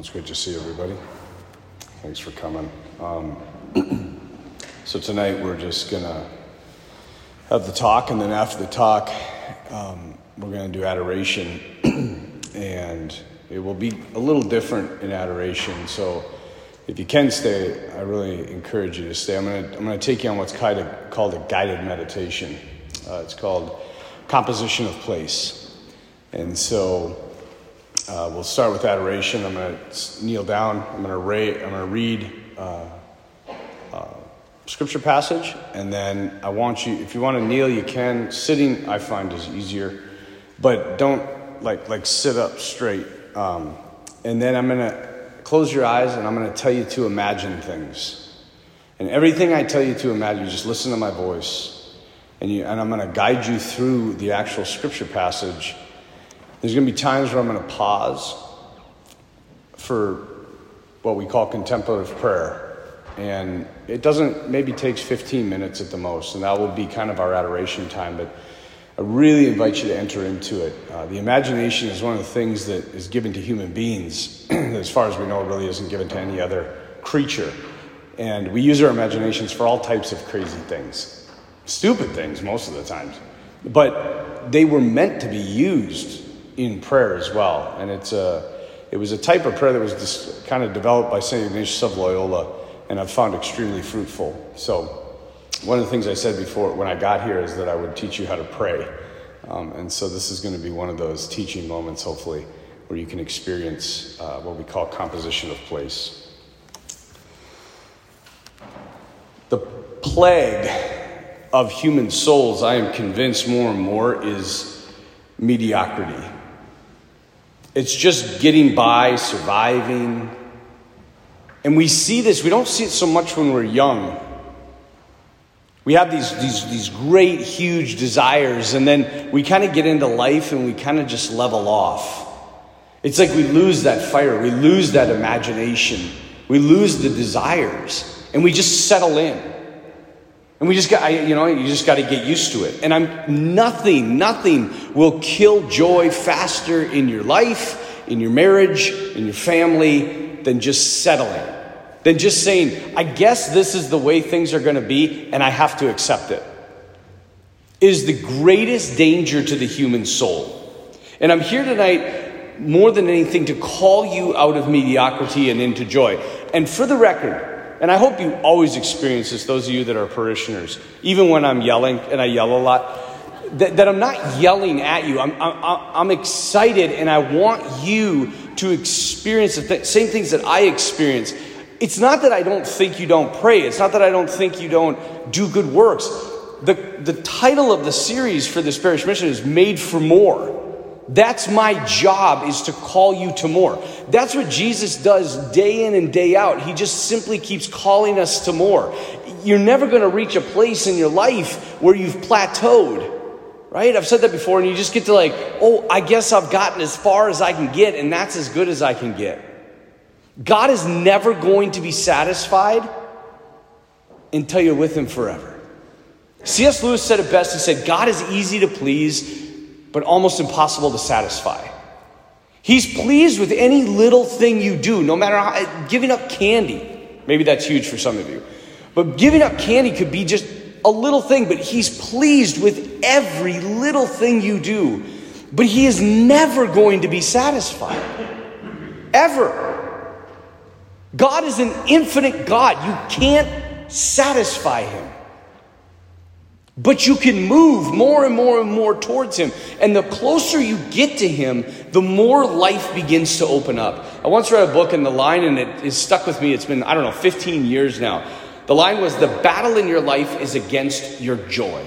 It's good to see everybody. Thanks for coming. Um, so tonight we're just gonna have the talk, and then after the talk, um, we're gonna do adoration, and it will be a little different in adoration. So if you can stay, I really encourage you to stay. I'm gonna I'm gonna take you on what's kind of called a guided meditation. Uh, it's called composition of place, and so. Uh, we'll start with adoration. I'm going to kneel down. I'm going to, ra- I'm going to read uh, uh, scripture passage, and then I want you. If you want to kneel, you can. Sitting, I find, is easier, but don't like like sit up straight. Um, and then I'm going to close your eyes, and I'm going to tell you to imagine things. And everything I tell you to imagine, you just listen to my voice, and you, and I'm going to guide you through the actual scripture passage there's going to be times where I'm going to pause for what we call contemplative prayer. And it doesn't, maybe takes 15 minutes at the most, and that will be kind of our adoration time. But I really invite you to enter into it. Uh, the imagination is one of the things that is given to human beings, as far as we know, it really isn't given to any other creature. And we use our imaginations for all types of crazy things, stupid things most of the times. But they were meant to be used in prayer as well. And it's a, it was a type of prayer that was just kind of developed by St. Ignatius of Loyola, and I've found extremely fruitful. So, one of the things I said before when I got here is that I would teach you how to pray. Um, and so, this is going to be one of those teaching moments, hopefully, where you can experience uh, what we call composition of place. The plague of human souls, I am convinced more and more, is mediocrity. It's just getting by, surviving. And we see this, we don't see it so much when we're young. We have these, these, these great, huge desires, and then we kind of get into life and we kind of just level off. It's like we lose that fire, we lose that imagination, we lose the desires, and we just settle in. And we just got, you know, you just got to get used to it. And I'm nothing, nothing will kill joy faster in your life, in your marriage, in your family than just settling. Than just saying, I guess this is the way things are going to be and I have to accept it. It is the greatest danger to the human soul. And I'm here tonight more than anything to call you out of mediocrity and into joy. And for the record, and I hope you always experience this, those of you that are parishioners, even when I'm yelling, and I yell a lot, that, that I'm not yelling at you. I'm, I'm, I'm excited and I want you to experience the th- same things that I experience. It's not that I don't think you don't pray, it's not that I don't think you don't do good works. The, the title of the series for this parish mission is Made for More. That's my job is to call you to more. That's what Jesus does day in and day out. He just simply keeps calling us to more. You're never going to reach a place in your life where you've plateaued. Right? I've said that before and you just get to like, "Oh, I guess I've gotten as far as I can get and that's as good as I can get." God is never going to be satisfied until you're with him forever. C.S. Lewis said it best. He said, God is easy to please, but almost impossible to satisfy. He's pleased with any little thing you do, no matter how, eh, giving up candy. Maybe that's huge for some of you. But giving up candy could be just a little thing, but he's pleased with every little thing you do. But he is never going to be satisfied. Ever. God is an infinite God. You can't satisfy him. But you can move more and more and more towards Him. And the closer you get to Him, the more life begins to open up. I once read a book, and the line, and it is stuck with me. It's been, I don't know, 15 years now. The line was The battle in your life is against your joy.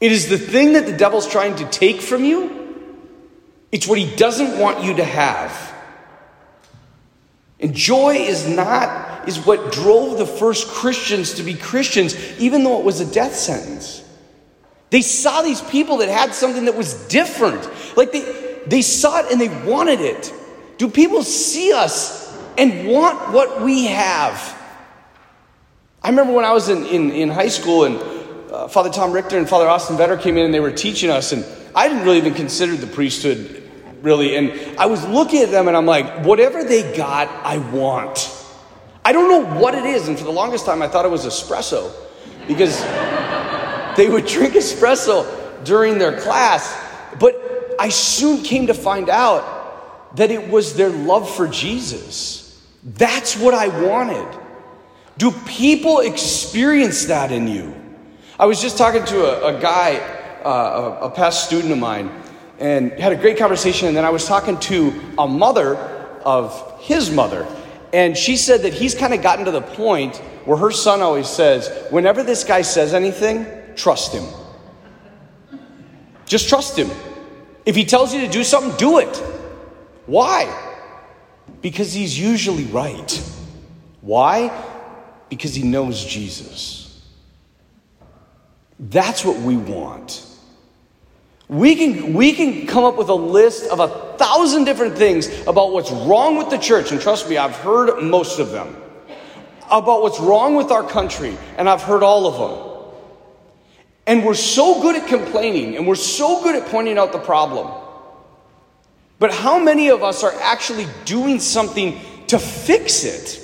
It is the thing that the devil's trying to take from you, it's what he doesn't want you to have. And joy is not, is what drove the first Christians to be Christians, even though it was a death sentence. They saw these people that had something that was different. Like they, they saw it and they wanted it. Do people see us and want what we have? I remember when I was in, in, in high school and uh, Father Tom Richter and Father Austin Vetter came in and they were teaching us, and I didn't really even consider the priesthood really. And I was looking at them and I'm like, whatever they got, I want. I don't know what it is. And for the longest time, I thought it was espresso because they would drink espresso during their class. But I soon came to find out that it was their love for Jesus. That's what I wanted. Do people experience that in you? I was just talking to a, a guy, uh, a, a past student of mine, and had a great conversation. And then I was talking to a mother of his mother. And she said that he's kind of gotten to the point where her son always says, whenever this guy says anything, trust him. Just trust him. If he tells you to do something, do it. Why? Because he's usually right. Why? Because he knows Jesus. That's what we want. We can, we can come up with a list of a thousand different things about what's wrong with the church, and trust me, I've heard most of them. About what's wrong with our country, and I've heard all of them. And we're so good at complaining, and we're so good at pointing out the problem. But how many of us are actually doing something to fix it?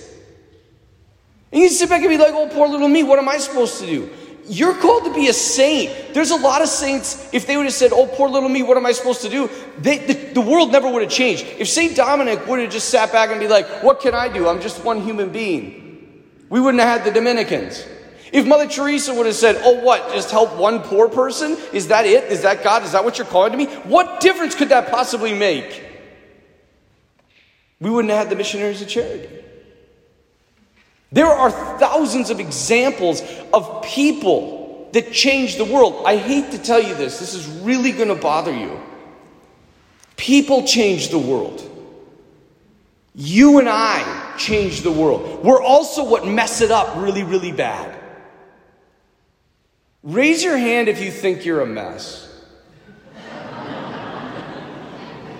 And you sit back and be like, oh, poor little me, what am I supposed to do? You're called to be a saint. There's a lot of saints, if they would have said, oh, poor little me, what am I supposed to do? They, the, the world never would have changed. If St. Dominic would have just sat back and be like, what can I do? I'm just one human being. We wouldn't have had the Dominicans. If Mother Teresa would have said, Oh, what? Just help one poor person? Is that it? Is that God? Is that what you're calling to me? What difference could that possibly make? We wouldn't have had the missionaries of charity. There are thousands of examples of people that change the world. I hate to tell you this, this is really going to bother you. People change the world. You and I change the world. We're also what mess it up really, really bad. Raise your hand if you think you're a mess.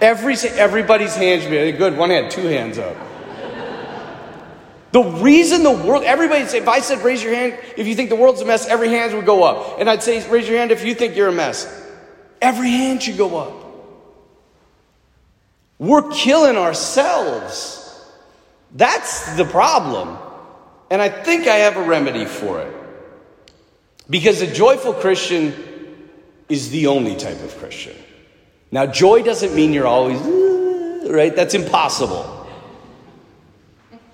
Every, everybody's hands good. One hand, two hands up. The reason the world, everybody say, if I said raise your hand if you think the world's a mess, every hand would go up. And I'd say raise your hand if you think you're a mess. Every hand should go up. We're killing ourselves. That's the problem. And I think I have a remedy for it. Because a joyful Christian is the only type of Christian. Now, joy doesn't mean you're always, right? That's impossible.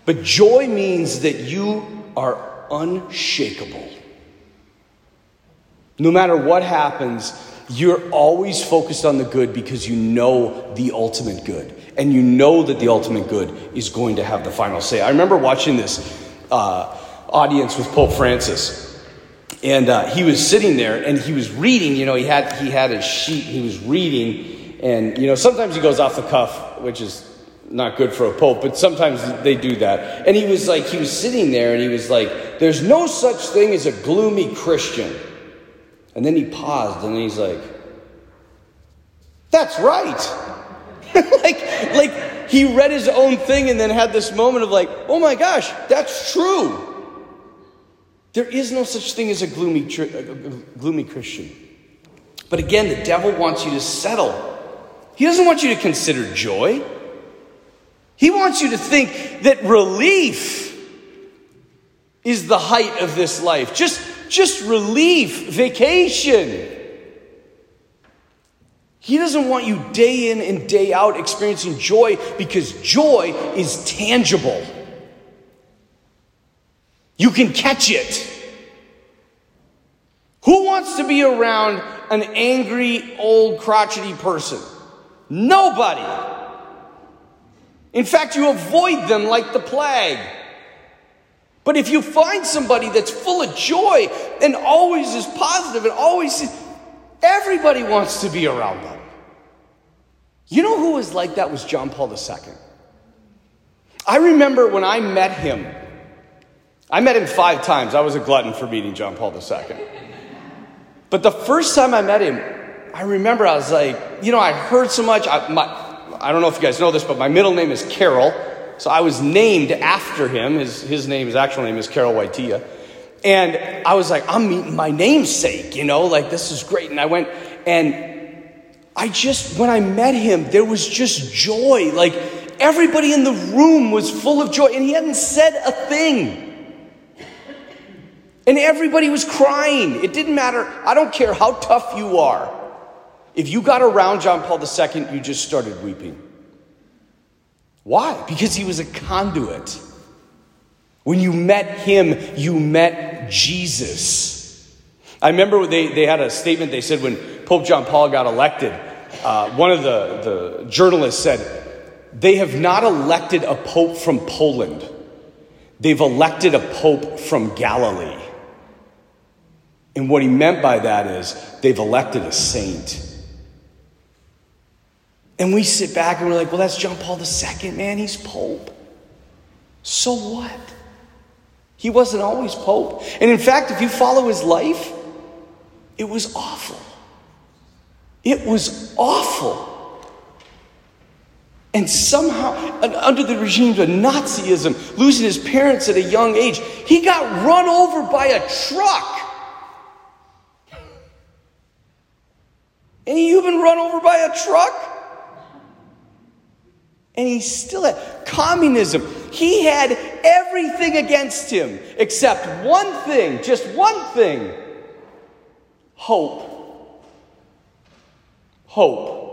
But joy means that you are unshakable. No matter what happens, you're always focused on the good because you know the ultimate good. And you know that the ultimate good is going to have the final say. I remember watching this uh, audience with Pope Francis and uh, he was sitting there and he was reading you know he had he had a sheet he was reading and you know sometimes he goes off the cuff which is not good for a pope but sometimes they do that and he was like he was sitting there and he was like there's no such thing as a gloomy christian and then he paused and he's like that's right like like he read his own thing and then had this moment of like oh my gosh that's true there is no such thing as a gloomy, gloomy Christian. But again, the devil wants you to settle. He doesn't want you to consider joy. He wants you to think that relief is the height of this life. Just, just relief, vacation. He doesn't want you day in and day out experiencing joy because joy is tangible. You can catch it. Who wants to be around an angry, old, crotchety person? Nobody. In fact, you avoid them like the plague. But if you find somebody that's full of joy and always is positive and always, everybody wants to be around them. You know who was like that was John Paul II. I remember when I met him, I met him five times. I was a glutton for meeting John Paul II. But the first time I met him, I remember I was like, you know, I heard so much. I, my, I don't know if you guys know this, but my middle name is Carol. So I was named after him. His, his name, his actual name is Karol Wojtyła. And I was like, I'm meeting my namesake, you know, like this is great. And I went, and I just, when I met him, there was just joy. Like everybody in the room was full of joy, and he hadn't said a thing. And everybody was crying. It didn't matter. I don't care how tough you are. If you got around John Paul II, you just started weeping. Why? Because he was a conduit. When you met him, you met Jesus. I remember they, they had a statement they said when Pope John Paul got elected, uh, one of the, the journalists said, They have not elected a pope from Poland, they've elected a pope from Galilee. And what he meant by that is they've elected a saint. And we sit back and we're like, well, that's John Paul II, man. He's Pope. So what? He wasn't always Pope. And in fact, if you follow his life, it was awful. It was awful. And somehow, under the regime of Nazism, losing his parents at a young age, he got run over by a truck. Any been run over by a truck? And he still had communism. He had everything against him except one thing, just one thing hope. Hope.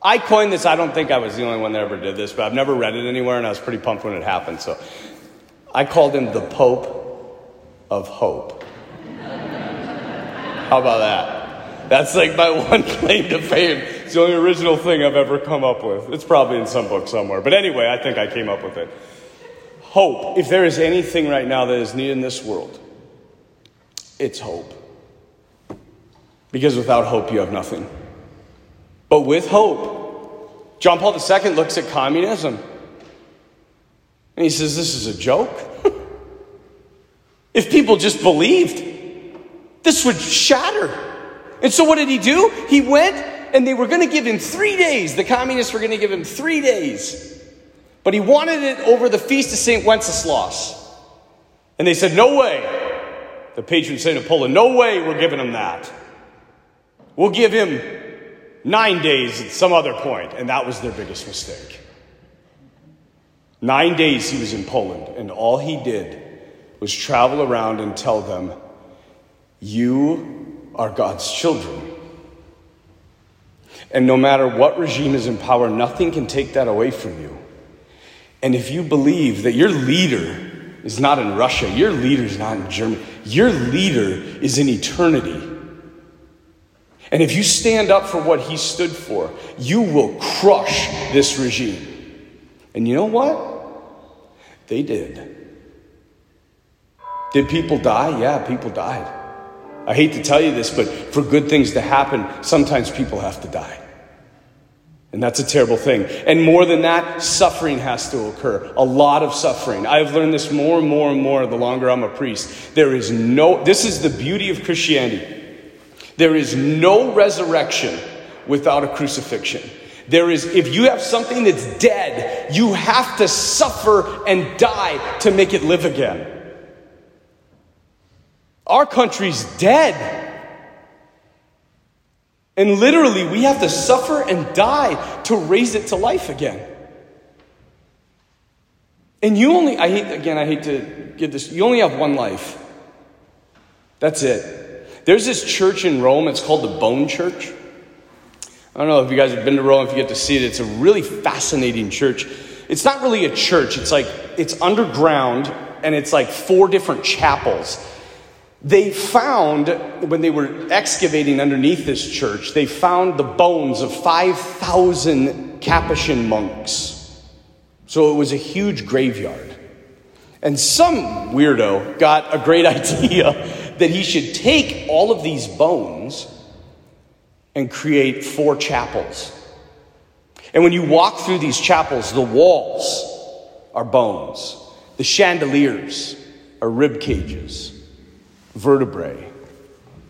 I coined this, I don't think I was the only one that ever did this, but I've never read it anywhere and I was pretty pumped when it happened. So I called him the Pope of Hope. How about that? That's like my one claim to fame. It's the only original thing I've ever come up with. It's probably in some book somewhere. But anyway, I think I came up with it. Hope. If there is anything right now that is needed in this world, it's hope. Because without hope, you have nothing. But with hope, John Paul II looks at communism and he says, This is a joke. if people just believed, this would shatter. And so, what did he do? He went and they were going to give him three days. The communists were going to give him three days. But he wanted it over the feast of St. Wenceslas. And they said, No way. The patron saint of Poland, no way we're giving him that. We'll give him nine days at some other point. And that was their biggest mistake. Nine days he was in Poland, and all he did was travel around and tell them, You are God's children. And no matter what regime is in power, nothing can take that away from you. And if you believe that your leader is not in Russia, your leader is not in Germany, your leader is in eternity. And if you stand up for what he stood for, you will crush this regime. And you know what? They did. Did people die? Yeah, people died. I hate to tell you this, but for good things to happen, sometimes people have to die. And that's a terrible thing. And more than that, suffering has to occur. A lot of suffering. I've learned this more and more and more the longer I'm a priest. There is no, this is the beauty of Christianity. There is no resurrection without a crucifixion. There is, if you have something that's dead, you have to suffer and die to make it live again. Our country's dead. And literally, we have to suffer and die to raise it to life again. And you only, I hate, again, I hate to give this, you only have one life. That's it. There's this church in Rome, it's called the Bone Church. I don't know if you guys have been to Rome, if you get to see it, it's a really fascinating church. It's not really a church, it's like, it's underground, and it's like four different chapels they found, when they were excavating underneath this church, they found the bones of 5,000 Capuchin monks. So it was a huge graveyard. And some weirdo got a great idea that he should take all of these bones and create four chapels. And when you walk through these chapels, the walls are bones, the chandeliers are rib cages vertebrae.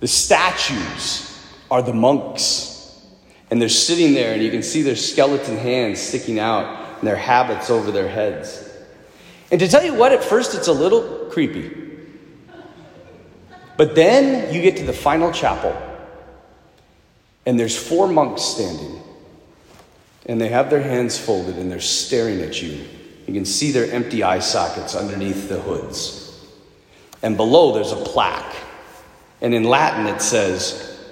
The statues are the monks. And they're sitting there, and you can see their skeleton hands sticking out and their habits over their heads. And to tell you what, at first it's a little creepy. But then you get to the final chapel, And there's four monks standing. And they have their hands folded and they're staring at you. You can see their empty eye sockets underneath the hoods. And below there's a plaque. And in Latin it says,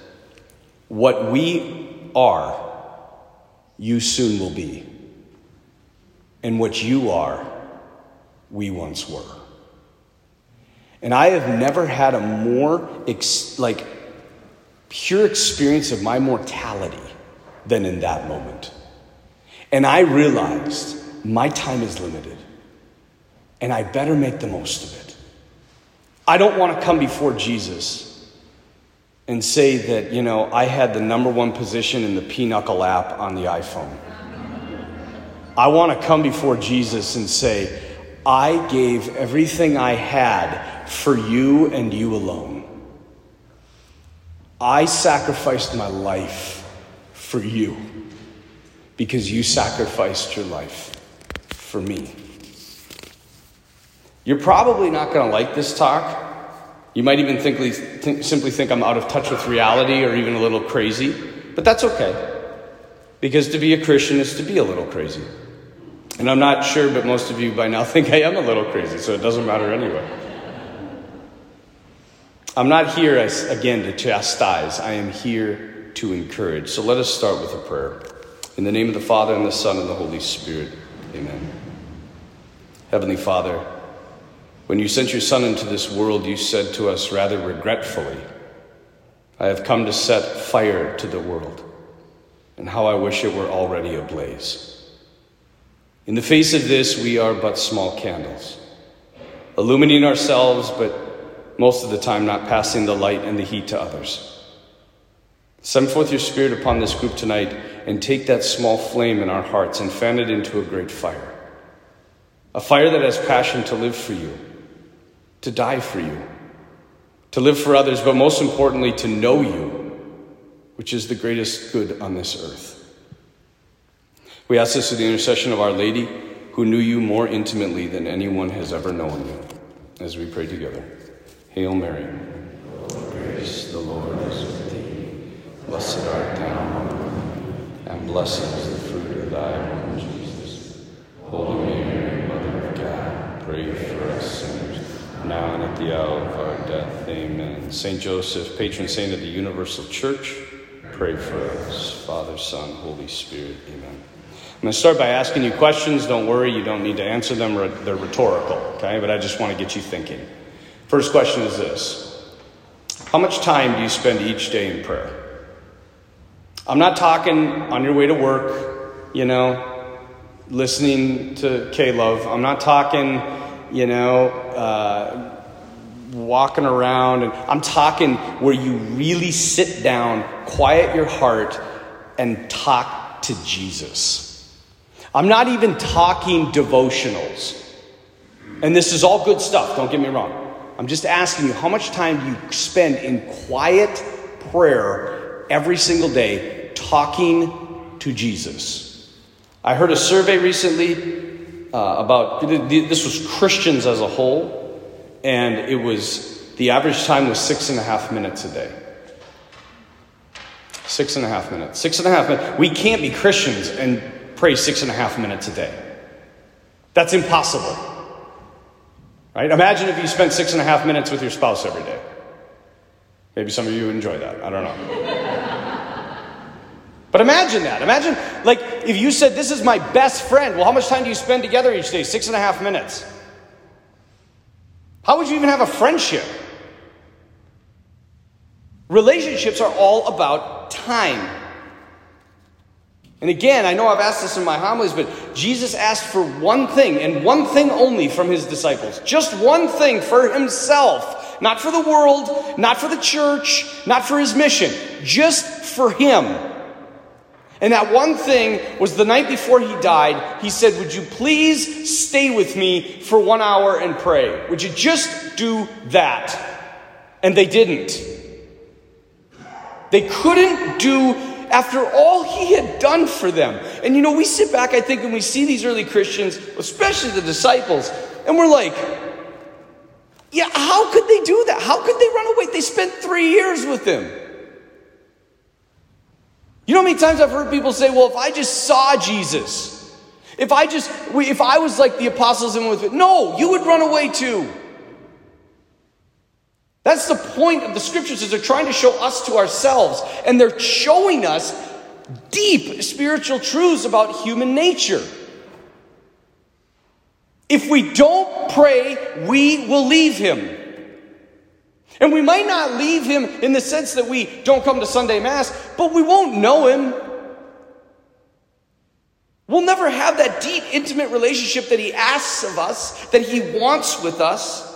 What we are, you soon will be. And what you are, we once were. And I have never had a more ex- like pure experience of my mortality than in that moment. And I realized my time is limited, and I better make the most of it. I don't want to come before Jesus and say that, you know, I had the number one position in the Pinochle app on the iPhone. I want to come before Jesus and say, I gave everything I had for you and you alone. I sacrificed my life for you because you sacrificed your life for me. You're probably not going to like this talk. You might even think, simply think I'm out of touch with reality or even a little crazy, but that's okay. Because to be a Christian is to be a little crazy. And I'm not sure, but most of you by now think I am a little crazy, so it doesn't matter anyway. I'm not here, as, again, to chastise. I am here to encourage. So let us start with a prayer. In the name of the Father, and the Son, and the Holy Spirit. Amen. Heavenly Father, when you sent your Son into this world, you said to us rather regretfully, I have come to set fire to the world, and how I wish it were already ablaze. In the face of this, we are but small candles, illuminating ourselves, but most of the time not passing the light and the heat to others. Send forth your Spirit upon this group tonight and take that small flame in our hearts and fan it into a great fire. A fire that has passion to live for you, to die for you, to live for others, but most importantly, to know you, which is the greatest good on this earth. We ask this through the intercession of Our Lady, who knew you more intimately than anyone has ever known you, as we pray together. Hail Mary. Grace, the Lord is with thee. Blessed art thou among women, and blessed is the fruit of thy womb, Jesus. Holy Mary, Mother of God, pray for us sinners, now and at the hour of our death. Amen. Saint Joseph, patron saint of the universal church, pray for us. Father, Son, Holy Spirit. Amen. I'm going to start by asking you questions. Don't worry, you don't need to answer them, they're rhetorical, okay? But I just want to get you thinking. First question is this How much time do you spend each day in prayer? I'm not talking on your way to work, you know, listening to K Love. I'm not talking, you know, uh, walking around. And I'm talking where you really sit down, quiet your heart, and talk to Jesus. I'm not even talking devotionals. And this is all good stuff, don't get me wrong. I'm just asking you how much time do you spend in quiet prayer every single day talking to Jesus? I heard a survey recently uh, about this was Christians as a whole, and it was the average time was six and a half minutes a day. Six and a half minutes. Six and a half minutes. We can't be Christians and pray six and a half minutes a day. That's impossible. Right? Imagine if you spent six and a half minutes with your spouse every day. Maybe some of you enjoy that. I don't know. But imagine that. Imagine, like, if you said, This is my best friend. Well, how much time do you spend together each day? Six and a half minutes. How would you even have a friendship? Relationships are all about time. And again, I know I've asked this in my homilies, but Jesus asked for one thing and one thing only from his disciples. Just one thing for himself. Not for the world, not for the church, not for his mission. Just for him. And that one thing was the night before he died, he said, Would you please stay with me for one hour and pray? Would you just do that? And they didn't. They couldn't do after all he had done for them. And you know, we sit back, I think, and we see these early Christians, especially the disciples, and we're like, yeah, how could they do that? How could they run away? They spent three years with him. You know how many times I've heard people say, well, if I just saw Jesus, if I just, if I was like the apostles and with it, no, you would run away too. That's the point of the scriptures is they're trying to show us to ourselves and they're showing us deep spiritual truths about human nature. If we don't pray, we will leave him. And we might not leave him in the sense that we don't come to Sunday Mass, but we won't know him. We'll never have that deep, intimate relationship that he asks of us, that he wants with us.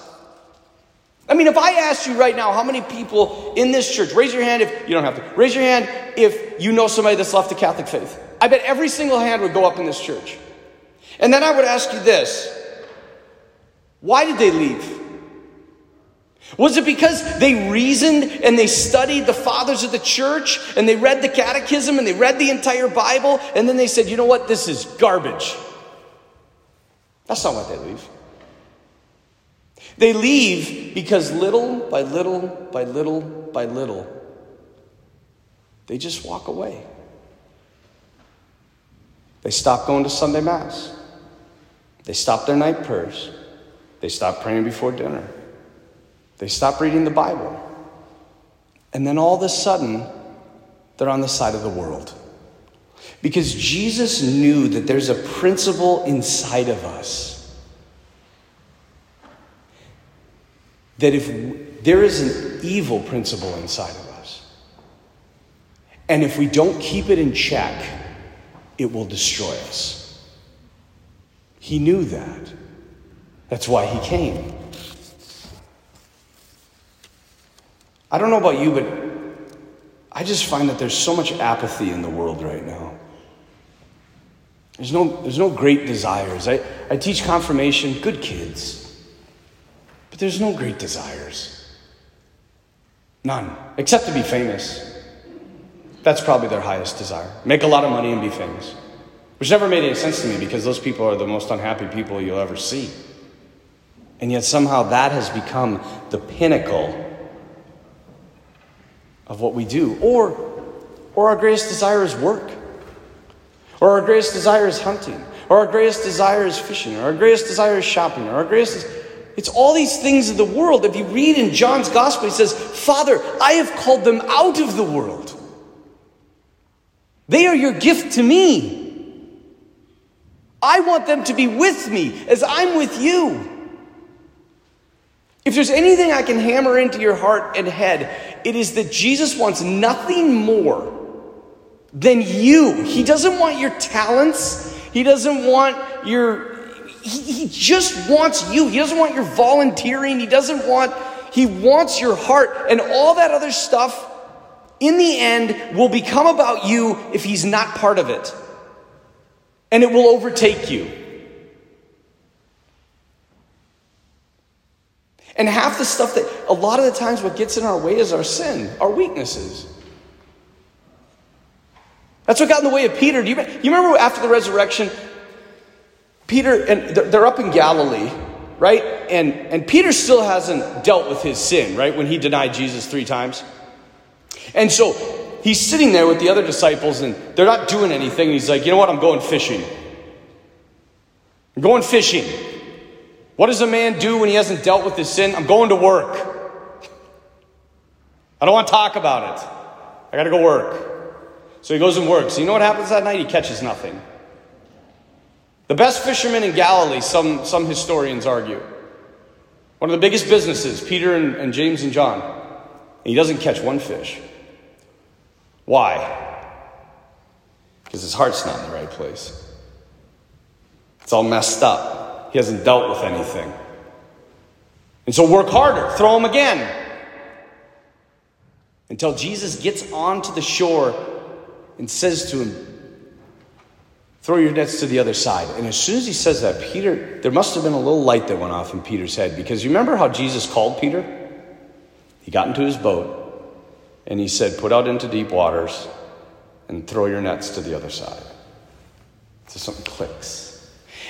I mean, if I asked you right now, how many people in this church, raise your hand if you don't have to, raise your hand if you know somebody that's left the Catholic faith. I bet every single hand would go up in this church. And then I would ask you this why did they leave? Was it because they reasoned and they studied the fathers of the church and they read the catechism and they read the entire Bible and then they said, you know what, this is garbage? That's not what they leave. They leave because little by little by little by little, they just walk away. They stop going to Sunday Mass. They stop their night prayers. They stop praying before dinner. They stop reading the Bible. And then all of a sudden, they're on the side of the world. Because Jesus knew that there's a principle inside of us that if there is an evil principle inside of us, and if we don't keep it in check, it will destroy us. He knew that. That's why he came. I don't know about you, but I just find that there's so much apathy in the world right now. There's no, there's no great desires. I, I teach confirmation, good kids. But there's no great desires. None. Except to be famous. That's probably their highest desire. Make a lot of money and be famous. Which never made any sense to me because those people are the most unhappy people you'll ever see. And yet somehow that has become the pinnacle of what we do. Or, or our greatest desire is work. Or our greatest desire is hunting. Or our greatest desire is fishing. Or our greatest desire is shopping. Or our greatest it's all these things of the world. If you read in John's gospel, he says, Father, I have called them out of the world. They are your gift to me. I want them to be with me as I'm with you. If there's anything I can hammer into your heart and head, it is that Jesus wants nothing more than you. He doesn't want your talents. He doesn't want your he, he just wants you. He doesn't want your volunteering. He doesn't want, he wants your heart. And all that other stuff, in the end, will become about you if he's not part of it. And it will overtake you. And half the stuff that, a lot of the times, what gets in our way is our sin, our weaknesses. That's what got in the way of Peter. Do you, you remember after the resurrection, Peter, and they're up in Galilee, right? And, and Peter still hasn't dealt with his sin, right? When he denied Jesus three times. And so he's sitting there with the other disciples and they're not doing anything. He's like, you know what? I'm going fishing. I'm going fishing. What does a man do when he hasn't dealt with his sin? I'm going to work. I don't want to talk about it. I got to go work. So he goes and works. You know what happens that night? He catches nothing. The best fisherman in Galilee, some, some historians argue. One of the biggest businesses, Peter and, and James and John. And he doesn't catch one fish. Why? Because his heart's not in the right place. It's all messed up. He hasn't dealt with anything. And so work harder, throw him again. Until Jesus gets onto the shore and says to him, Throw your nets to the other side. And as soon as he says that, Peter, there must have been a little light that went off in Peter's head because you remember how Jesus called Peter? He got into his boat and he said, Put out into deep waters and throw your nets to the other side. So something clicks.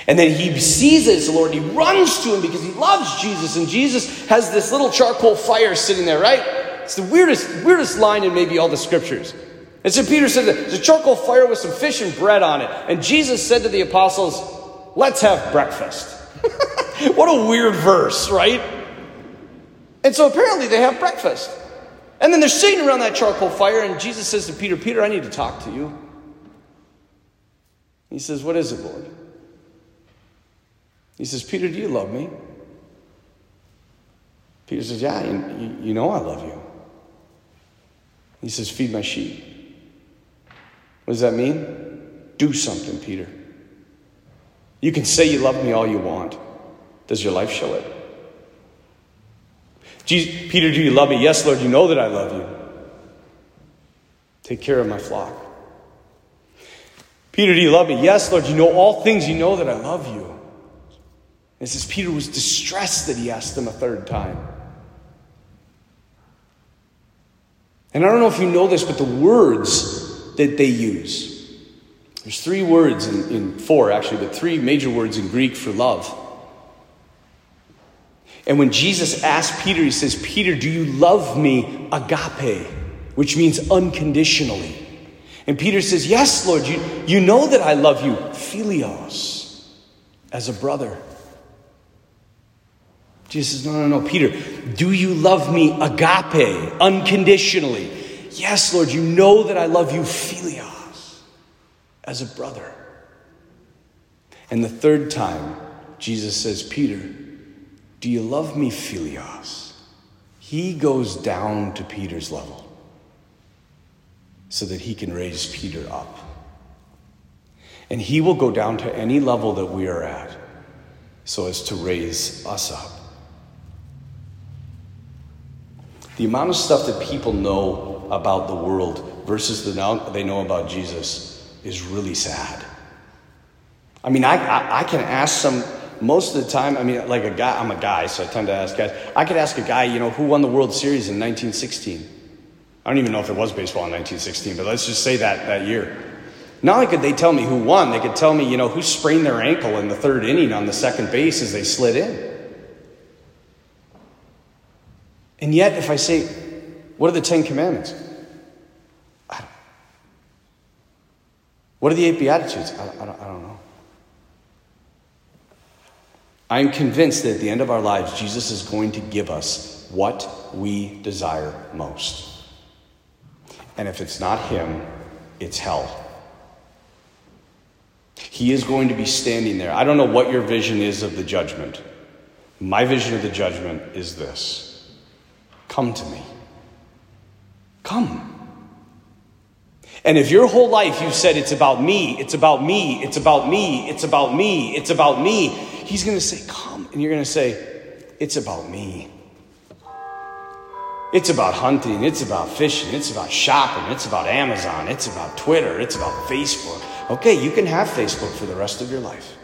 And then he seizes the Lord. He runs to him because he loves Jesus. And Jesus has this little charcoal fire sitting there, right? It's the weirdest, weirdest line in maybe all the scriptures. And so Peter said, There's a charcoal fire with some fish and bread on it. And Jesus said to the apostles, Let's have breakfast. what a weird verse, right? And so apparently they have breakfast. And then they're sitting around that charcoal fire, and Jesus says to Peter, Peter, I need to talk to you. He says, What is it, Lord? He says, Peter, do you love me? Peter says, Yeah, you, you know I love you. He says, Feed my sheep. What does that mean? Do something, Peter. You can say you love me all you want. Does your life show it? Jesus, Peter, do you love me? Yes, Lord, you know that I love you. Take care of my flock. Peter, do you love me? Yes, Lord, you know all things. You know that I love you. It says Peter was distressed that he asked them a third time. And I don't know if you know this, but the words that they use, there's three words in, in four actually, but three major words in Greek for love. And when Jesus asked Peter, he says, Peter, do you love me agape, which means unconditionally? And Peter says, Yes, Lord, you, you know that I love you, philios, as a brother. Jesus says, No, no, no, Peter, do you love me agape, unconditionally? Yes, Lord, you know that I love you, philios, as a brother. And the third time, Jesus says, Peter, do you love me, philios? He goes down to Peter's level so that he can raise Peter up. And he will go down to any level that we are at so as to raise us up. The amount of stuff that people know about the world versus the now they know about Jesus is really sad. I mean, I, I, I, can ask some, most of the time, I mean, like a guy, I'm a guy, so I tend to ask guys. I could ask a guy, you know, who won the World Series in 1916? I don't even know if it was baseball in 1916, but let's just say that, that year. Not only could they tell me who won, they could tell me, you know, who sprained their ankle in the third inning on the second base as they slid in. And yet, if I say, what are the Ten Commandments? What are the eight Beatitudes? I, I, don't, I don't know. I'm convinced that at the end of our lives, Jesus is going to give us what we desire most. And if it's not Him, it's hell. He is going to be standing there. I don't know what your vision is of the judgment. My vision of the judgment is this Come to me. Come. And if your whole life you've said, it's about me, it's about me, it's about me, it's about me, it's about me, he's going to say, Come. And you're going to say, It's about me. It's about hunting, it's about fishing, it's about shopping, it's about Amazon, it's about Twitter, it's about Facebook. Okay, you can have Facebook for the rest of your life,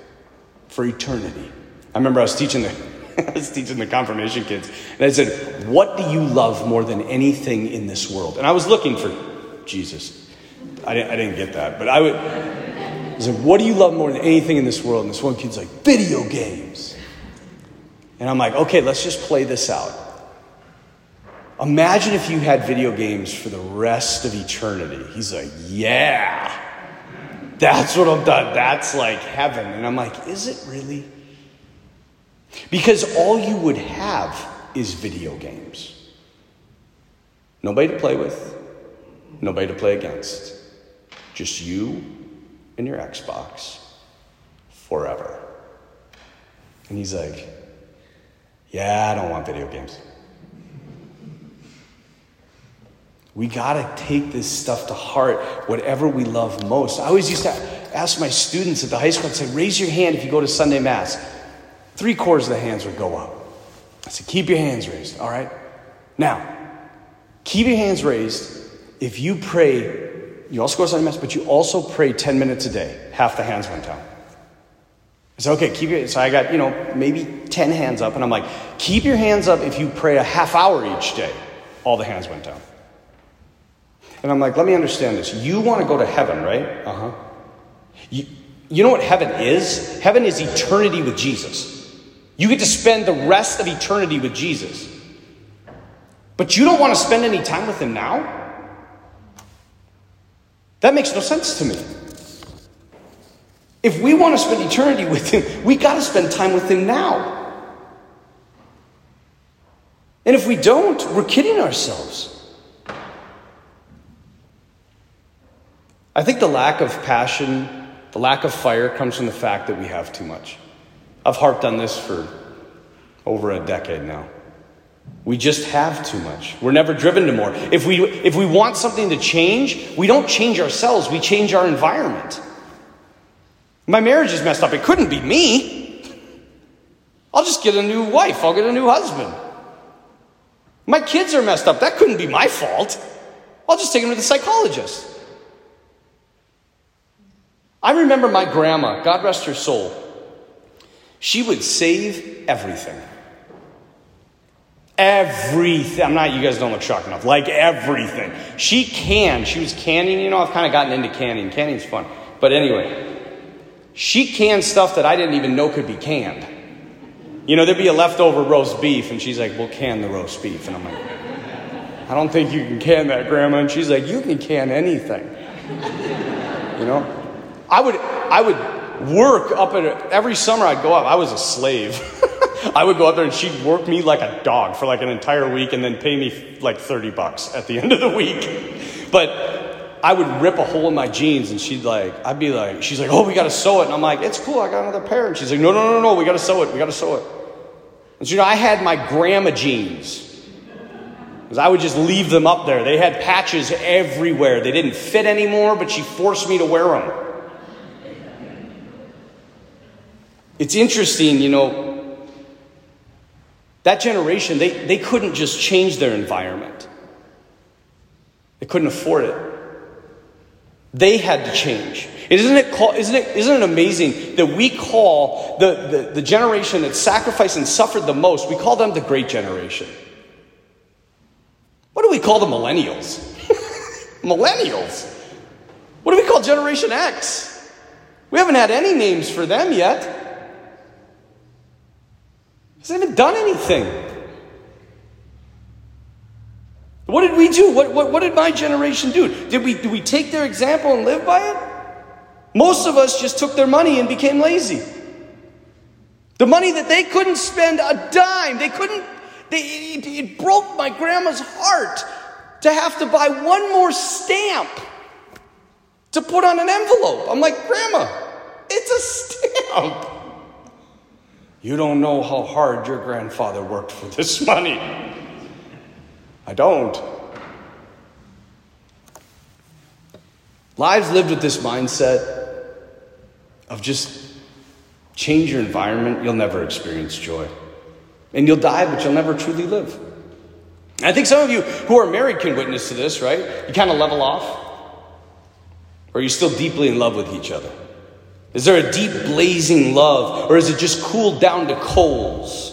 for eternity. I remember I was teaching the I was teaching the confirmation kids, and I said, What do you love more than anything in this world? And I was looking for Jesus. I didn't, I didn't get that, but I would. I said, What do you love more than anything in this world? And this one kid's like, Video games. And I'm like, Okay, let's just play this out. Imagine if you had video games for the rest of eternity. He's like, Yeah, that's what I'm done. That's like heaven. And I'm like, Is it really? Because all you would have is video games. Nobody to play with, nobody to play against. Just you and your Xbox forever. And he's like, Yeah, I don't want video games. We got to take this stuff to heart, whatever we love most. I always used to ask my students at the high school, I'd say, raise your hand if you go to Sunday Mass. Three quarters of the hands would go up. I said, keep your hands raised, all right? Now, keep your hands raised if you pray, you also go to Sunday Mass, but you also pray 10 minutes a day. Half the hands went down. I said, okay, keep your, so I got, you know, maybe 10 hands up, and I'm like, keep your hands up if you pray a half hour each day. All the hands went down. And I'm like, let me understand this. You want to go to heaven, right? Uh huh. You, you know what heaven is? Heaven is eternity with Jesus. You get to spend the rest of eternity with Jesus. But you don't want to spend any time with him now? That makes no sense to me. If we want to spend eternity with Him, we got to spend time with Him now. And if we don't, we're kidding ourselves. I think the lack of passion, the lack of fire comes from the fact that we have too much. I've harped on this for over a decade now. We just have too much. We're never driven to more. If we, if we want something to change, we don't change ourselves, we change our environment. My marriage is messed up. It couldn't be me. I'll just get a new wife, I'll get a new husband. My kids are messed up. That couldn't be my fault. I'll just take them to the psychologist. I remember my grandma, God rest her soul, she would save everything. Everything. I'm not, you guys don't look shocked enough. Like everything. She canned. She was canning. You know, I've kind of gotten into canning. Canning's fun. But anyway, she canned stuff that I didn't even know could be canned. You know, there'd be a leftover roast beef, and she's like, we'll can the roast beef. And I'm like, I don't think you can can that, Grandma. And she's like, you can can anything. You know? I would, I would work up at, every summer I'd go up, I was a slave. I would go up there and she'd work me like a dog for like an entire week and then pay me like 30 bucks at the end of the week. But I would rip a hole in my jeans and she'd like, I'd be like, she's like, oh, we got to sew it. And I'm like, it's cool. I got another pair. And she's like, no, no, no, no, we got to sew it. We got to sew it. And so, you know, I had my grandma jeans. Because I would just leave them up there. They had patches everywhere. They didn't fit anymore, but she forced me to wear them. It's interesting, you know, that generation, they, they couldn't just change their environment, they couldn't afford it. They had to change. Isn't it, call, isn't, it, isn't it amazing that we call the, the, the generation that sacrificed and suffered the most, we call them the great generation? What do we call the millennials? millennials. What do we call Generation X? We haven't had any names for them yet hasn't even done anything. What did we do? What, what, what did my generation do? Did we, did we take their example and live by it? Most of us just took their money and became lazy. The money that they couldn't spend a dime, they couldn't, they, it, it broke my grandma's heart to have to buy one more stamp to put on an envelope. I'm like, Grandma, it's a stamp. You don't know how hard your grandfather worked for this money. I don't. Lives lived with this mindset of just change your environment, you'll never experience joy. And you'll die, but you'll never truly live. I think some of you who are married can witness to this, right? You kind of level off. Or are you still deeply in love with each other? Is there a deep blazing love, or is it just cooled down to coals?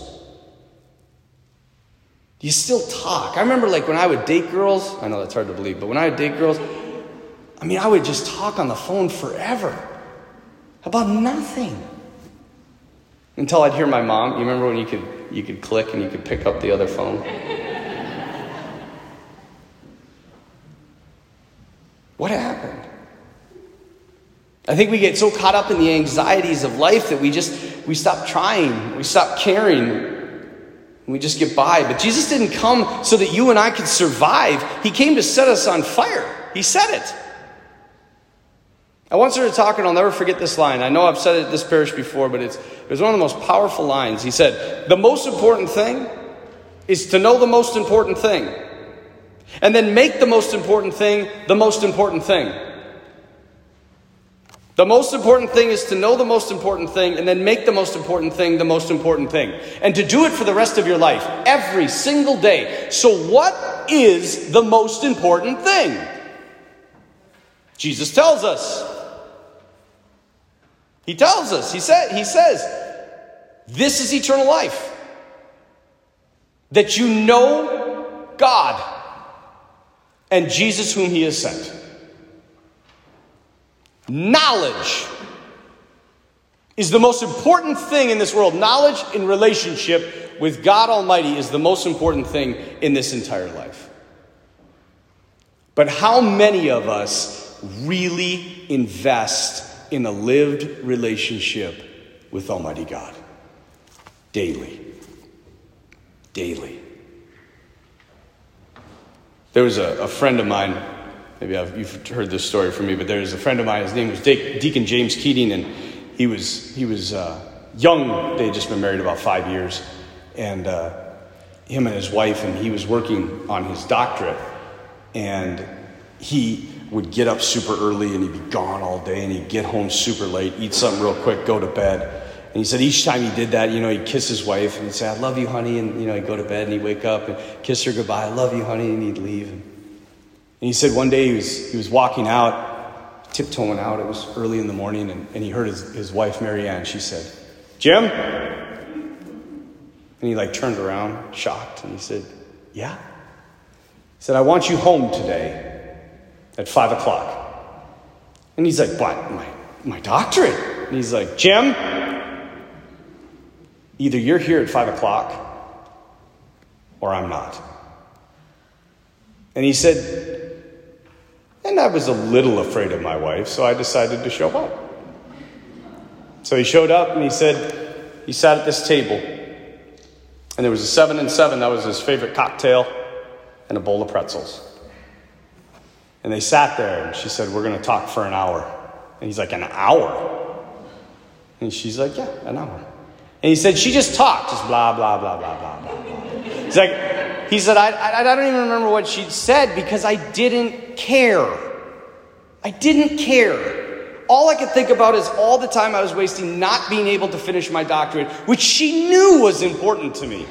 Do you still talk? I remember like when I would date girls, I know that's hard to believe, but when I would date girls, I mean, I would just talk on the phone forever about nothing. Until I'd hear my mom. You remember when you could you could click and you could pick up the other phone? what happened? I think we get so caught up in the anxieties of life that we just we stop trying, we stop caring, we just get by. But Jesus didn't come so that you and I could survive. He came to set us on fire. He said it. I once heard a talk, and I'll never forget this line. I know I've said it at this parish before, but it's, it was one of the most powerful lines. He said, The most important thing is to know the most important thing, and then make the most important thing the most important thing. The most important thing is to know the most important thing and then make the most important thing the most important thing. And to do it for the rest of your life, every single day. So, what is the most important thing? Jesus tells us. He tells us. He, said, he says, This is eternal life. That you know God and Jesus, whom He has sent. Knowledge is the most important thing in this world. Knowledge in relationship with God Almighty is the most important thing in this entire life. But how many of us really invest in a lived relationship with Almighty God. Daily. Daily. There was a, a friend of mine, maybe I've, you've heard this story from me, but there was a friend of mine, his name was De- Deacon James Keating, and he was, he was uh, young. They had just been married about five years. And uh, him and his wife, and he was working on his doctorate. And he would get up super early and he'd be gone all day and he'd get home super late, eat something real quick, go to bed. And he said each time he did that, you know, he'd kiss his wife and he'd say, I love you, honey. And, you know, he'd go to bed and he'd wake up and kiss her goodbye. I love you, honey. And he'd leave. And he said one day he was, he was walking out, tiptoeing out. It was early in the morning. And, and he heard his, his wife, Marianne, she said, Jim? And he like turned around, shocked. And he said, Yeah. He said, I want you home today at five o'clock. And he's like, What? My, my doctorate? And he's like, Jim? Either you're here at five o'clock or I'm not. And he said, and I was a little afraid of my wife, so I decided to show up. So he showed up and he said, he sat at this table, and there was a seven and seven, that was his favorite cocktail, and a bowl of pretzels. And they sat there, and she said, We're going to talk for an hour. And he's like, An hour? And she's like, Yeah, an hour. And he said, She just talked, just blah, blah, blah, blah, blah, blah, blah. He's like, He said, I, I, don't even remember what she said because I didn't care. I didn't care. All I could think about is all the time I was wasting not being able to finish my doctorate, which she knew was important to me.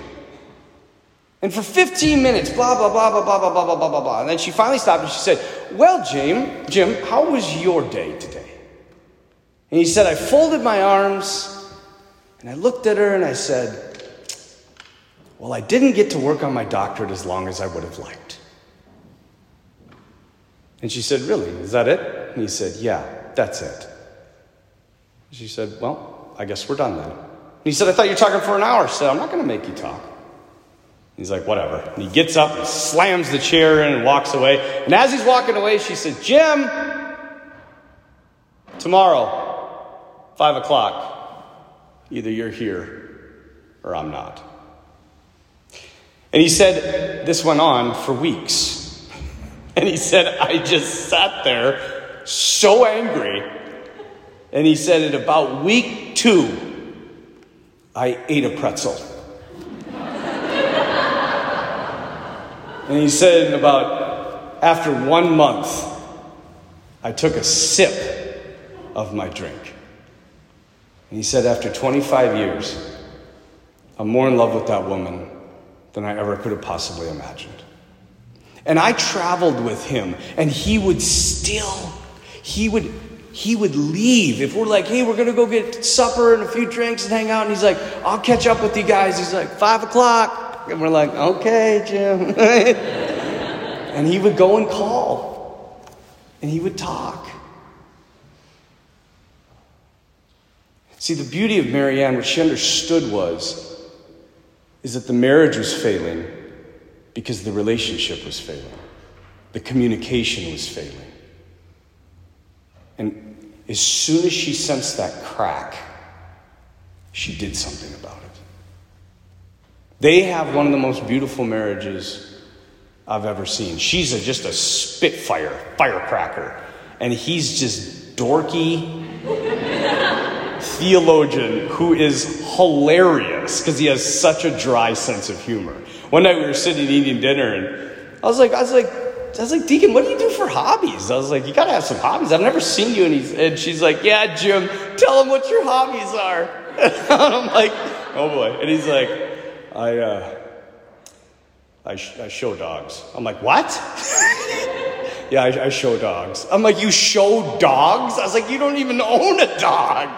And for 15 minutes, blah, blah, blah, blah, blah, blah, blah, blah, blah, blah, blah. And then she finally stopped and she said, Well, Jim, Jim, how was your day today? And he said, I folded my arms and I looked at her and I said, Well, I didn't get to work on my doctorate as long as I would have liked. And she said, Really? Is that it? And he said, Yeah, that's it. She said, Well, I guess we're done then. And he said, I thought you were talking for an hour. She said, I'm not going to make you talk. He's like, whatever. And he gets up and slams the chair in and walks away. And as he's walking away, she said, Jim, tomorrow, five o'clock, either you're here or I'm not. And he said, this went on for weeks. And he said, I just sat there so angry. And he said, at about week two, I ate a pretzel. And he said, in about after one month, I took a sip of my drink. And he said, after 25 years, I'm more in love with that woman than I ever could have possibly imagined. And I traveled with him, and he would still, he would, he would leave. If we're like, hey, we're gonna go get supper and a few drinks and hang out, and he's like, I'll catch up with you guys. He's like, five o'clock. And we're like, okay, Jim. and he would go and call, and he would talk. See, the beauty of Marianne, what she understood was, is that the marriage was failing because the relationship was failing. The communication was failing. And as soon as she sensed that crack, she did something about it. They have one of the most beautiful marriages I've ever seen. She's a, just a spitfire, firecracker, and he's just dorky theologian who is hilarious because he has such a dry sense of humor. One night we were sitting eating dinner, and I was like, I was like, I was like, Deacon, what do you do for hobbies? I was like, you gotta have some hobbies. I've never seen you. And, he's, and she's like, yeah, Jim, tell him what your hobbies are. and I'm like, oh boy. And he's like, I, uh, I, sh- I show dogs. I'm like, what? yeah, I, I show dogs. I'm like, you show dogs? I was like, you don't even own a dog.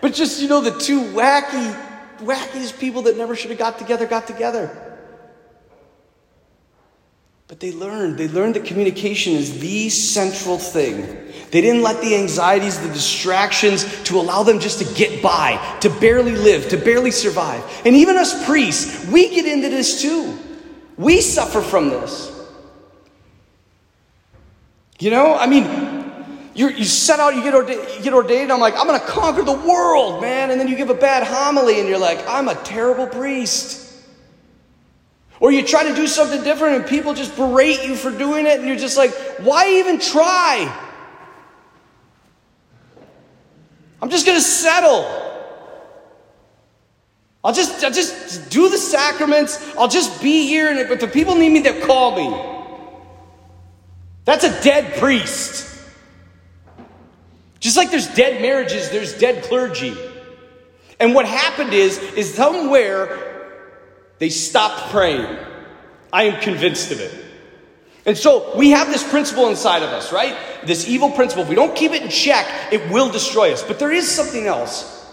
But just, you know, the two wacky, wackiest people that never should have got together got together. But they learned. They learned that communication is the central thing. They didn't let the anxieties, the distractions to allow them just to get by, to barely live, to barely survive. And even us priests, we get into this too. We suffer from this. You know, I mean, you you set out, you get, ordained, you get ordained, I'm like, I'm going to conquer the world, man. And then you give a bad homily and you're like, I'm a terrible priest. Or you try to do something different and people just berate you for doing it and you're just like, why even try? I'm just going to settle. I'll just, I'll just do the sacraments. I'll just be here. And if the people need me, they'll call me. That's a dead priest. Just like there's dead marriages, there's dead clergy. And what happened is, is somewhere they stopped praying. I am convinced of it. And so we have this principle inside of us, right? This evil principle. If we don't keep it in check, it will destroy us. But there is something else.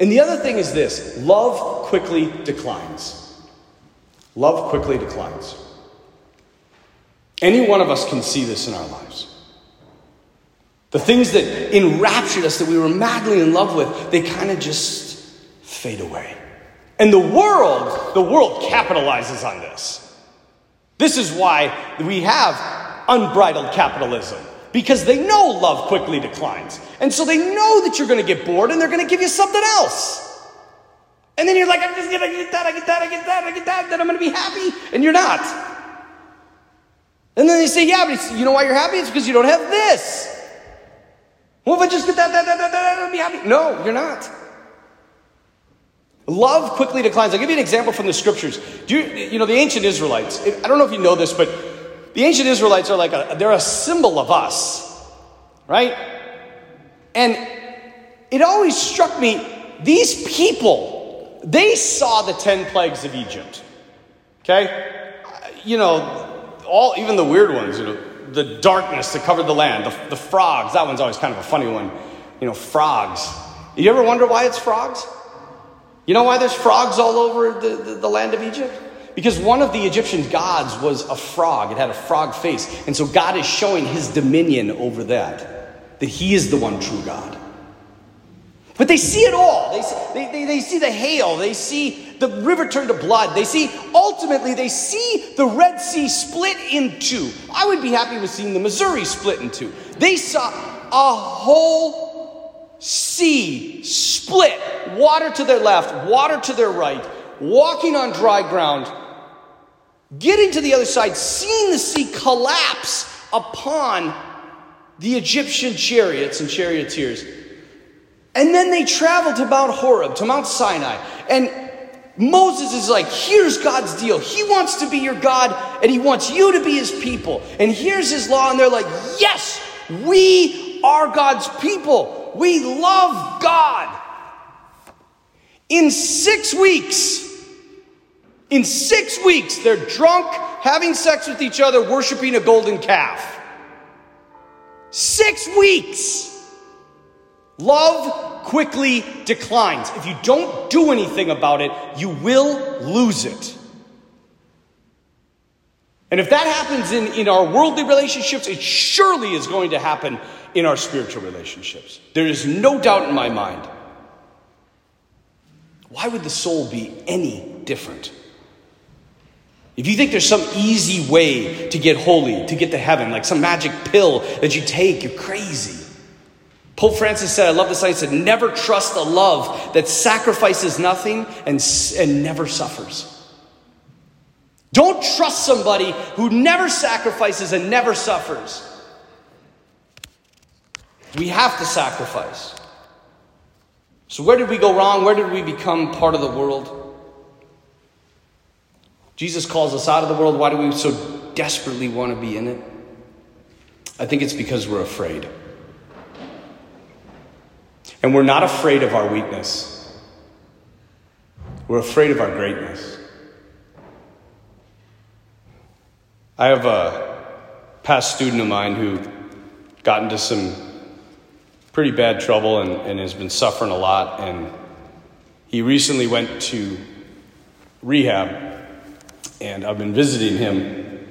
And the other thing is this love quickly declines. Love quickly declines. Any one of us can see this in our lives. The things that enraptured us, that we were madly in love with, they kind of just fade away. And the world, the world capitalizes on this. This is why we have unbridled capitalism. Because they know love quickly declines. And so they know that you're going to get bored and they're going to give you something else. And then you're like, I'm just going to get that, I get that, I get that, I get that, then I'm going to be happy. And you're not. And then they say, yeah, but you know why you're happy? It's because you don't have this. Well, if I just get that, that, that, that, that, I'll be happy. No, you're not. Love quickly declines. I'll give you an example from the scriptures. Do you, you know, the ancient Israelites, I don't know if you know this, but the ancient Israelites are like, a, they're a symbol of us, right? And it always struck me, these people, they saw the 10 plagues of Egypt, okay? You know, all, even the weird ones, you know, the darkness that covered the land, the, the frogs, that one's always kind of a funny one. You know, frogs. You ever wonder why it's frogs? You know why there's frogs all over the, the, the, land of Egypt? Because one of the Egyptian gods was a frog. It had a frog face. And so God is showing his dominion over that, that he is the one true God. But they see it all. They, they, they, they see the hail. They see the river turn to blood. They see, ultimately, they see the Red Sea split in two. I would be happy with seeing the Missouri split in two. They saw a whole sea split, water to their left, water to their right, walking on dry ground, getting to the other side, seeing the sea collapse upon the Egyptian chariots and charioteers and then they traveled to Mount Horeb, to Mount Sinai. And Moses is like, here's God's deal. He wants to be your God, and he wants you to be his people. And here's his law. And they're like, yes, we are God's people. We love God. In six weeks, in six weeks, they're drunk, having sex with each other, worshiping a golden calf. Six weeks. Love quickly declines. If you don't do anything about it, you will lose it. And if that happens in, in our worldly relationships, it surely is going to happen in our spiritual relationships. There is no doubt in my mind. Why would the soul be any different? If you think there's some easy way to get holy, to get to heaven, like some magic pill that you take, you're crazy. Pope Francis said, I love this line, he said, never trust a love that sacrifices nothing and, and never suffers. Don't trust somebody who never sacrifices and never suffers. We have to sacrifice. So, where did we go wrong? Where did we become part of the world? Jesus calls us out of the world. Why do we so desperately want to be in it? I think it's because we're afraid. And we're not afraid of our weakness, we're afraid of our greatness. I have a past student of mine who got into some pretty bad trouble and, and has been suffering a lot. And he recently went to rehab, and I've been visiting him.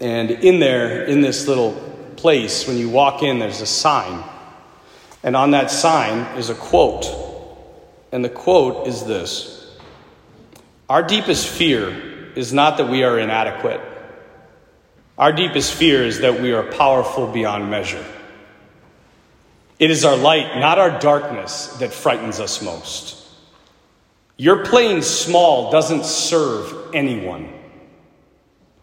And in there, in this little place, when you walk in, there's a sign and on that sign is a quote. And the quote is this Our deepest fear is not that we are inadequate, Our deepest fear is that we are powerful beyond measure. It is our light, not our darkness, that frightens us most. Your playing small doesn't serve anyone.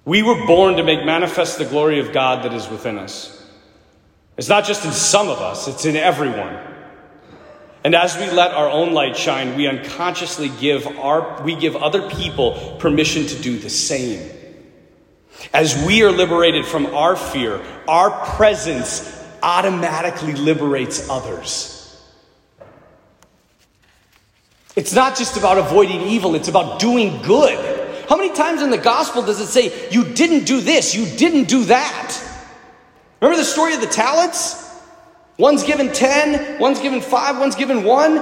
We were born to make manifest the glory of God that is within us. It's not just in some of us, it's in everyone. And as we let our own light shine, we unconsciously give our we give other people permission to do the same. As we are liberated from our fear, our presence automatically liberates others. It's not just about avoiding evil, it's about doing good. How many times in the gospel does it say, you didn't do this, you didn't do that? Remember the story of the talents? One's given 10, one's given 5, one's given 1.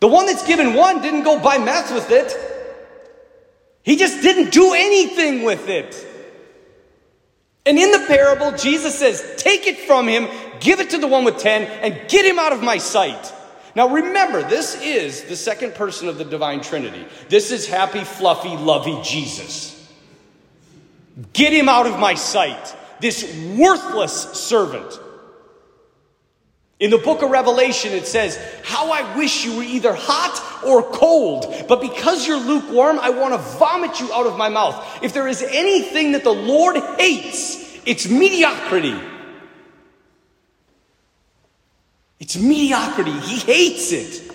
The one that's given 1 didn't go buy meth with it. He just didn't do anything with it. And in the parable, Jesus says, Take it from him, give it to the one with 10, and get him out of my sight. Now remember, this is the second person of the divine Trinity. This is happy, fluffy, lovey Jesus. Get him out of my sight, this worthless servant. In the book of Revelation, it says, How I wish you were either hot or cold, but because you're lukewarm, I want to vomit you out of my mouth. If there is anything that the Lord hates, it's mediocrity. It's mediocrity. He hates it.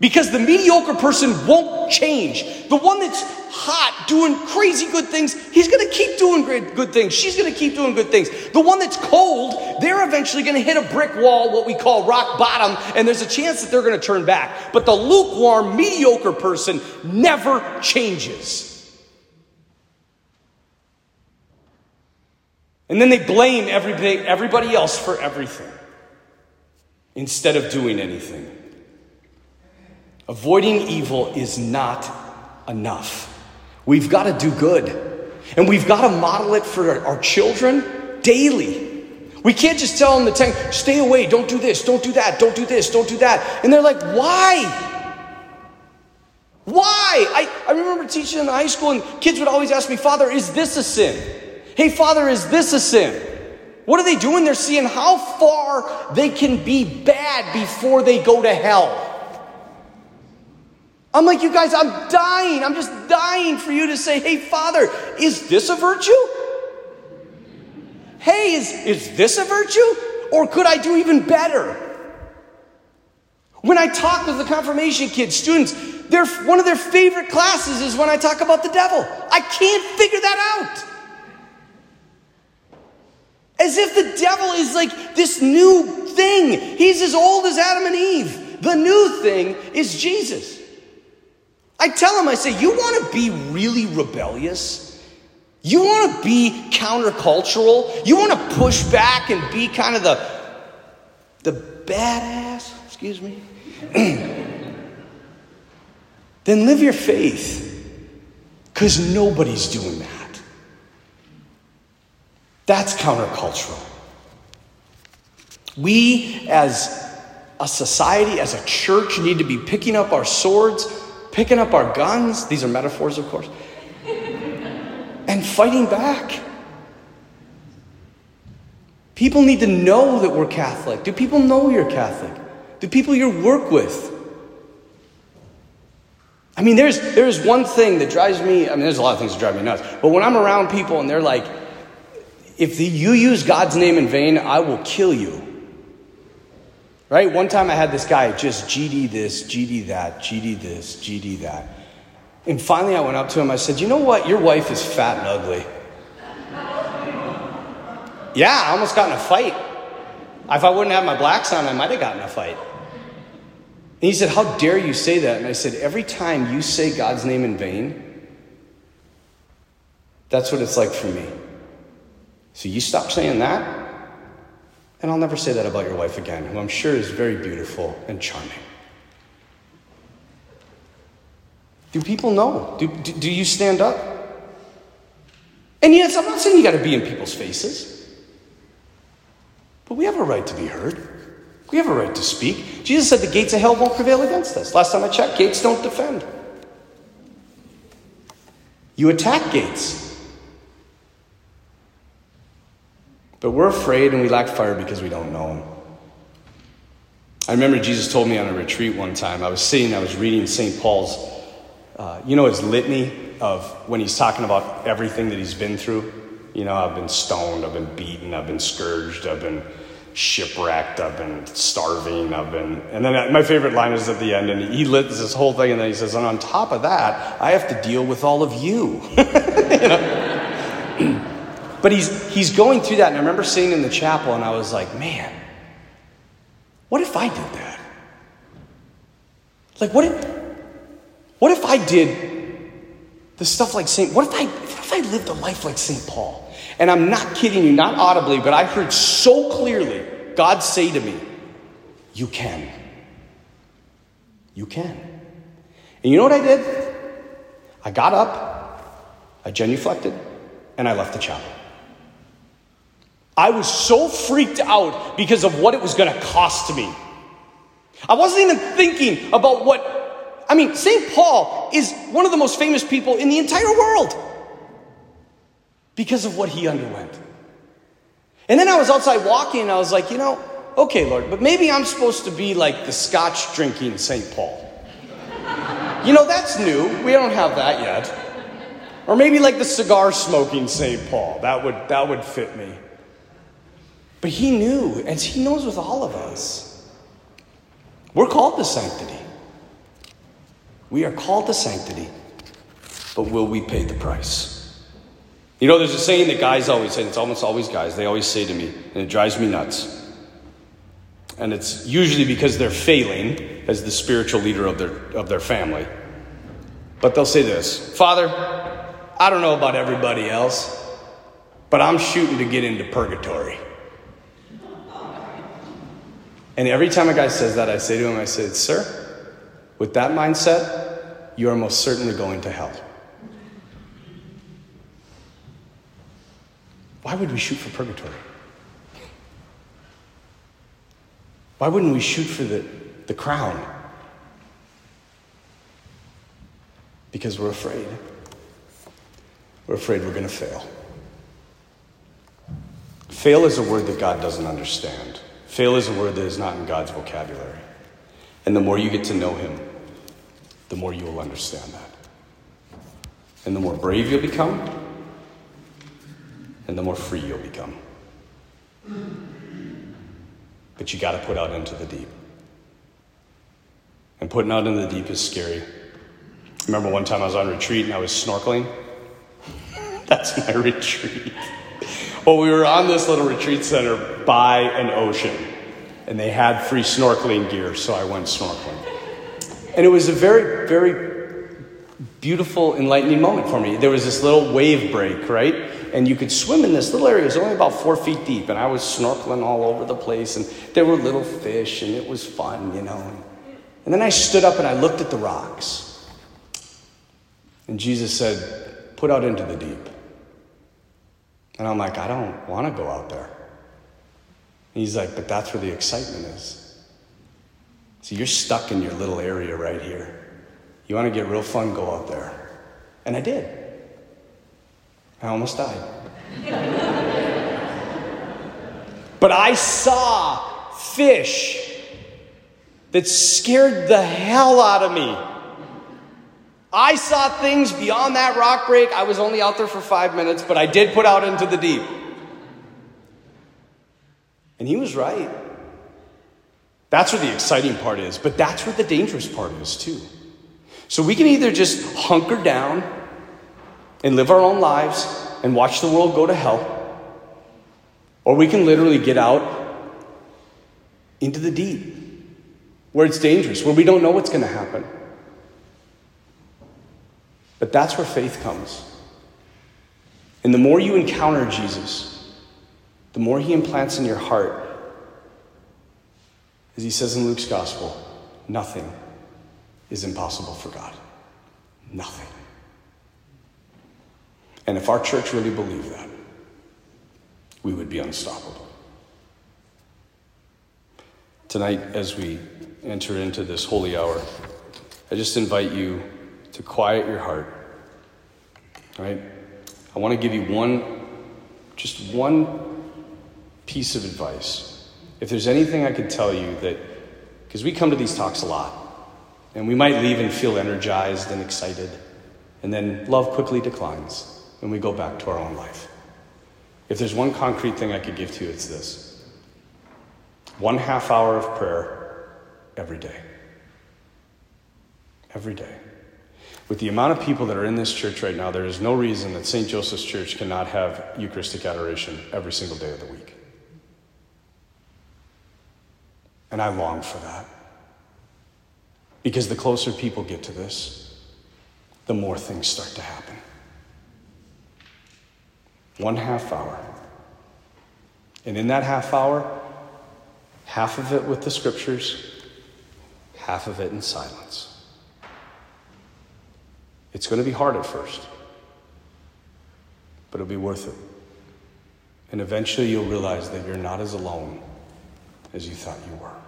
Because the mediocre person won't change. The one that's hot, doing crazy good things, he's to keep doing great, good things. She's to keep doing good things. The one that's cold, they're eventually to hit a brick wall, what we call rock bottom, and there's a chance that they're to turn back. But the lukewarm, mediocre person never changes. And then they blame everybody, everybody else for everything instead of doing anything. Avoiding evil is not enough. We've got to do good. And we've got to model it for our children daily. We can't just tell them the tank, stay away, don't do this, don't do that, don't do this, don't do that. And they're like, why? Why? I, I remember teaching in high school, and kids would always ask me, Father, is this a sin? Hey, Father, is this a sin? What are they doing? They're seeing how far they can be bad before they go to hell. I'm like, you guys, I'm dying. I'm just dying for you to say, hey, Father, is this a virtue? Hey, is, is this a virtue? Or could I do even better? When I talk with the confirmation kids, students, their, one of their favorite classes is when I talk about the devil. I can't figure that out. As if the devil is like this new thing. He's as old as Adam and Eve. The new thing is Jesus. I tell them, I say, you want to be really rebellious? You want to be countercultural? You want to push back and be kind of the, the badass, excuse me? then live your faith. Because nobody's doing that. That's countercultural. We, as a society, as a church, need to be picking up our swords picking up our guns, these are metaphors, of course, and fighting back. People need to know that we're Catholic. Do people know you're Catholic? Do people you work with? I mean, there's, there's one thing that drives me, I mean, there's a lot of things that drive me nuts, but when I'm around people and they're like, if the, you use God's name in vain, I will kill you. Right? One time I had this guy just GD this, GD that, GD this, GD that. And finally I went up to him. I said, You know what? Your wife is fat and ugly. yeah, I almost got in a fight. If I wouldn't have my blacks on, I might have gotten a fight. And he said, How dare you say that? And I said, Every time you say God's name in vain, that's what it's like for me. So you stop saying that, and I'll never say that about your wife again, who I'm sure is very beautiful and charming. Do people know? Do, do, do you stand up? And yes, I'm not saying you got to be in people's faces, but we have a right to be heard. We have a right to speak. Jesus said the gates of hell won't prevail against us. Last time I checked, gates don't defend. You attack gates. But we're afraid and we lack fire because we don't know Him. I remember Jesus told me on a retreat one time. I was sitting, I was reading St. Paul's, uh, you know, his litany of when he's talking about everything that he's been through. You know, I've been stoned, I've been beaten, I've been scourged, I've been shipwrecked, I've been starving, I've been. And then my favorite line is at the end, and he lists this whole thing, and then he says, and on top of that, I have to deal with all of you. you but he's, he's going through that, and I remember sitting in the chapel, and I was like, man, what if I did that? Like, what if, what if I did the stuff like St. What if I, what if I lived a life like St. Paul? And I'm not kidding you, not audibly, but I heard so clearly God say to me, You can. You can. And you know what I did? I got up, I genuflected, and I left the chapel. I was so freaked out because of what it was going to cost me. I wasn't even thinking about what, I mean, St. Paul is one of the most famous people in the entire world because of what he underwent. And then I was outside walking and I was like, you know, okay, Lord, but maybe I'm supposed to be like the scotch drinking St. Paul. you know, that's new. We don't have that yet. Or maybe like the cigar smoking St. Paul. That would, that would fit me. But he knew, and he knows with all of us. We're called to sanctity. We are called to sanctity, but will we pay the price? You know, there's a saying that guys always say, it's almost always guys, they always say to me, and it drives me nuts. And it's usually because they're failing as the spiritual leader of their, of their family. But they'll say this Father, I don't know about everybody else, but I'm shooting to get into purgatory. And every time a guy says that, I say to him, I said, Sir, with that mindset, you are most certainly going to hell. Why would we shoot for purgatory? Why wouldn't we shoot for the, the crown? Because we're afraid. We're afraid we're going to fail. Fail is a word that God doesn't understand. Fail is a word that is not in God's vocabulary. And the more you get to know Him, the more you will understand that. And the more brave you'll become, and the more free you'll become. But you got to put out into the deep. And putting out into the deep is scary. I remember one time I was on retreat and I was snorkeling. That's my retreat. Well, we were on this little retreat center by an ocean, and they had free snorkeling gear, so I went snorkeling. And it was a very, very beautiful, enlightening moment for me. There was this little wave break, right? and you could swim in this little area. It was only about four feet deep, and I was snorkeling all over the place, and there were little fish, and it was fun, you know. And then I stood up and I looked at the rocks. And Jesus said, Put out into the deep. And I'm like, I don't want to go out there. And he's like, But that's where the excitement is. So you're stuck in your little area right here. You want to get real fun, go out there. And I did. I almost died. but I saw fish that scared the hell out of me. I saw things beyond that rock break. I was only out there for five minutes, but I did put out into the deep. And he was right. That's where the exciting part is, but that's where the dangerous part is too. So we can either just hunker down and live our own lives and watch the world go to hell, or we can literally get out into the deep where it's dangerous, where we don't know what's going to happen. But that's where faith comes. And the more you encounter Jesus, the more he implants in your heart, as he says in Luke's gospel, nothing is impossible for God. Nothing. And if our church really believed that, we would be unstoppable. Tonight, as we enter into this holy hour, I just invite you to quiet your heart. Right? I want to give you one, just one piece of advice, if there's anything I could tell you that, because we come to these talks a lot, and we might leave and feel energized and excited, and then love quickly declines, and we go back to our own life. If there's one concrete thing I could give to you, it's this one half hour of prayer every day. Every day. With the amount of people that are in this church right now, there is no reason that St. Joseph's Church cannot have Eucharistic adoration every single day of the week. And I long for that. Because the closer people get to this, the more things start to happen. One half hour. And in that half hour, half of it with the scriptures, half of it in silence. It's going to be hard at first, but it'll be worth it. And eventually you'll realize that you're not as alone as you thought you were.